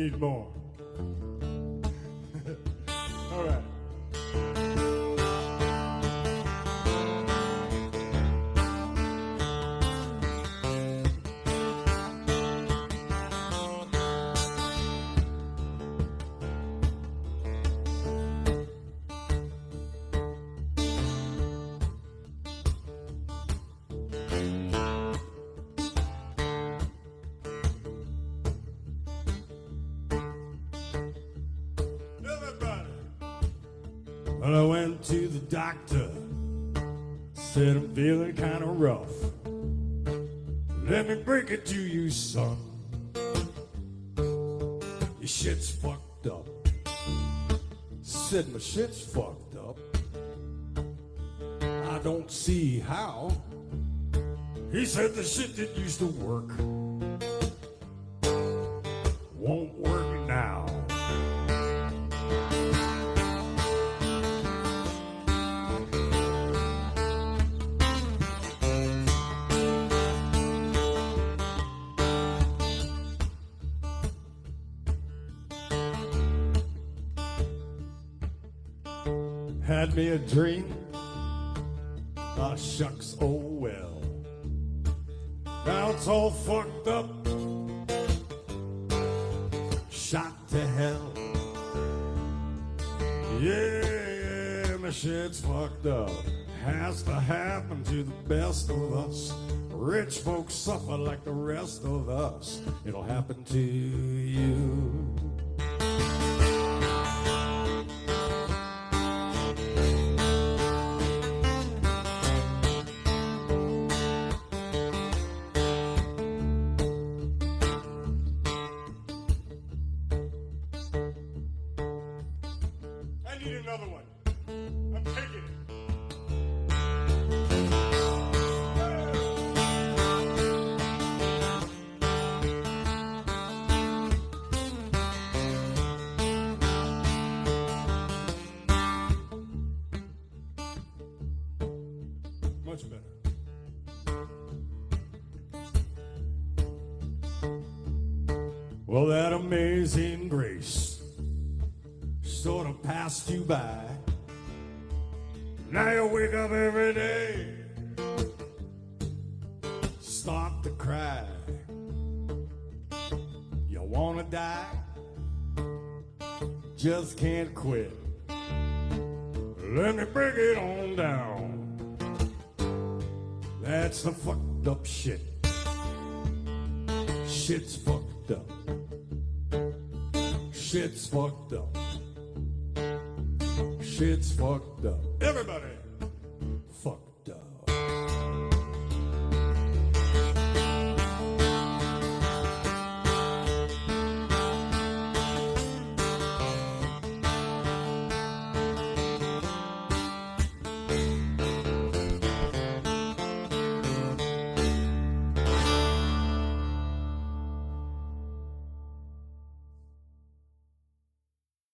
need more. All right. Well, I went to the doctor. Said I'm feeling kind of rough. Let me break it to you, son. Your shit's fucked up. Said my shit's fucked up. I don't see how. He said the shit that used to work won't work Had me a dream. Ah, shucks, oh well. Now it's all fucked up. Shot to hell. Yeah, yeah, my shit's fucked up. Has to happen to the best of us. Rich folks suffer like the rest of us. It'll happen to you. Need another one. I'm taking it. Much better. Well, that amazing grace sort of passed you by. Now you wake up every day, start to cry. You wanna die, just can't quit. Let me break it on down. That's the fucked up shit. Shit's fucked up. Shit's fucked up. Shit's fucked up. Everybody.